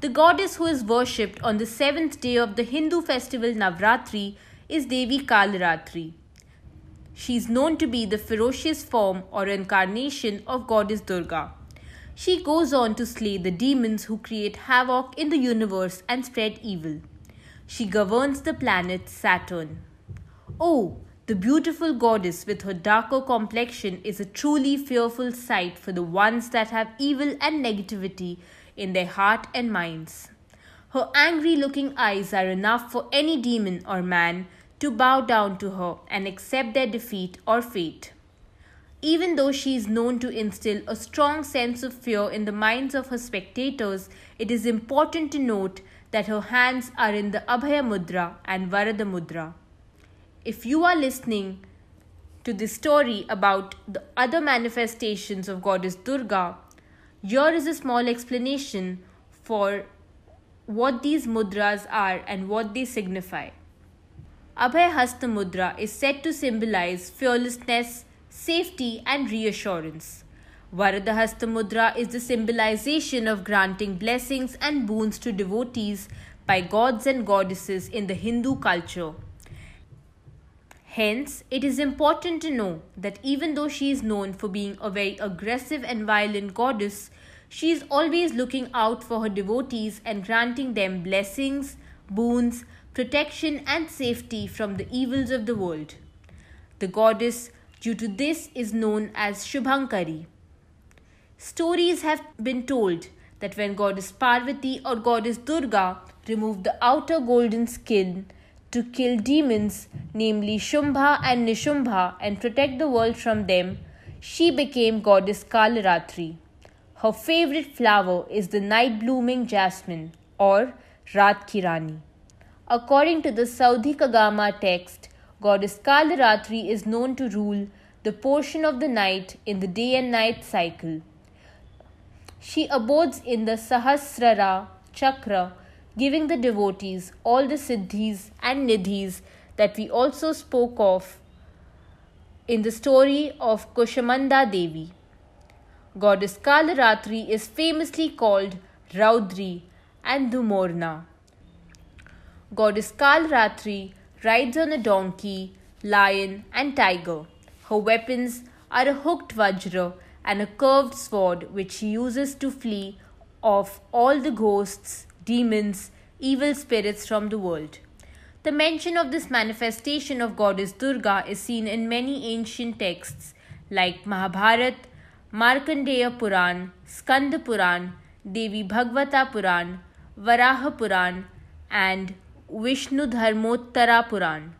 The goddess who is worshipped on the seventh day of the Hindu festival Navratri is Devi Kalratri. She is known to be the ferocious form or incarnation of goddess Durga. She goes on to slay the demons who create havoc in the universe and spread evil. She governs the planet Saturn. Oh, the beautiful goddess with her darker complexion is a truly fearful sight for the ones that have evil and negativity in their heart and minds. Her angry looking eyes are enough for any demon or man to bow down to her and accept their defeat or fate. Even though she is known to instill a strong sense of fear in the minds of her spectators, it is important to note that her hands are in the Abhaya Mudra and Varada Mudra. If you are listening to this story about the other manifestations of Goddess Durga, here is a small explanation for what these mudras are and what they signify. Abhay Mudra is said to symbolize fearlessness, safety, and reassurance. Varada Hasta Mudra is the symbolization of granting blessings and boons to devotees by gods and goddesses in the Hindu culture. Hence, it is important to know that even though she is known for being a very aggressive and violent goddess, she is always looking out for her devotees and granting them blessings, boons, protection, and safety from the evils of the world. The goddess, due to this, is known as Shubhankari. Stories have been told that when goddess Parvati or goddess Durga removed the outer golden skin, to kill demons, namely Shumbha and Nishumbha, and protect the world from them, she became goddess Kalaratri. Her favorite flower is the night blooming jasmine or Rat Kirani. According to the Saudhikagama text, goddess Kalaratri is known to rule the portion of the night in the day and night cycle. She abodes in the Sahasrara chakra giving the devotees all the siddhis and nidhis that we also spoke of in the story of Kushamanda Devi. Goddess Kalaratri is famously called Raudri and Dhumorna. Goddess Kalaratri rides on a donkey, lion, and tiger. Her weapons are a hooked vajra and a curved sword which she uses to flee off all the ghosts demons, evil spirits from the world. The mention of this manifestation of goddess Durga is seen in many ancient texts like Mahabharat, Markandeya Puran, Skanda Puran, Devi Bhagavata Puran, Varaha Puran, and Vishnu Dharmottara Puran.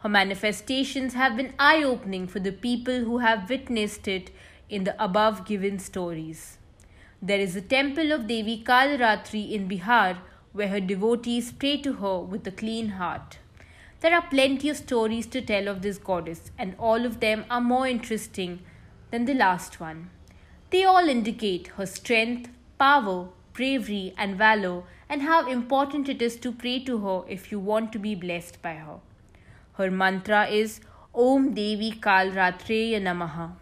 Her manifestations have been eye opening for the people who have witnessed it in the above given stories. There is a temple of Devi Kalratri in Bihar where her devotees pray to her with a clean heart. There are plenty of stories to tell of this goddess, and all of them are more interesting than the last one. They all indicate her strength, power, bravery, and valor, and how important it is to pray to her if you want to be blessed by her. Her mantra is Om Devi Kalratreya Namaha.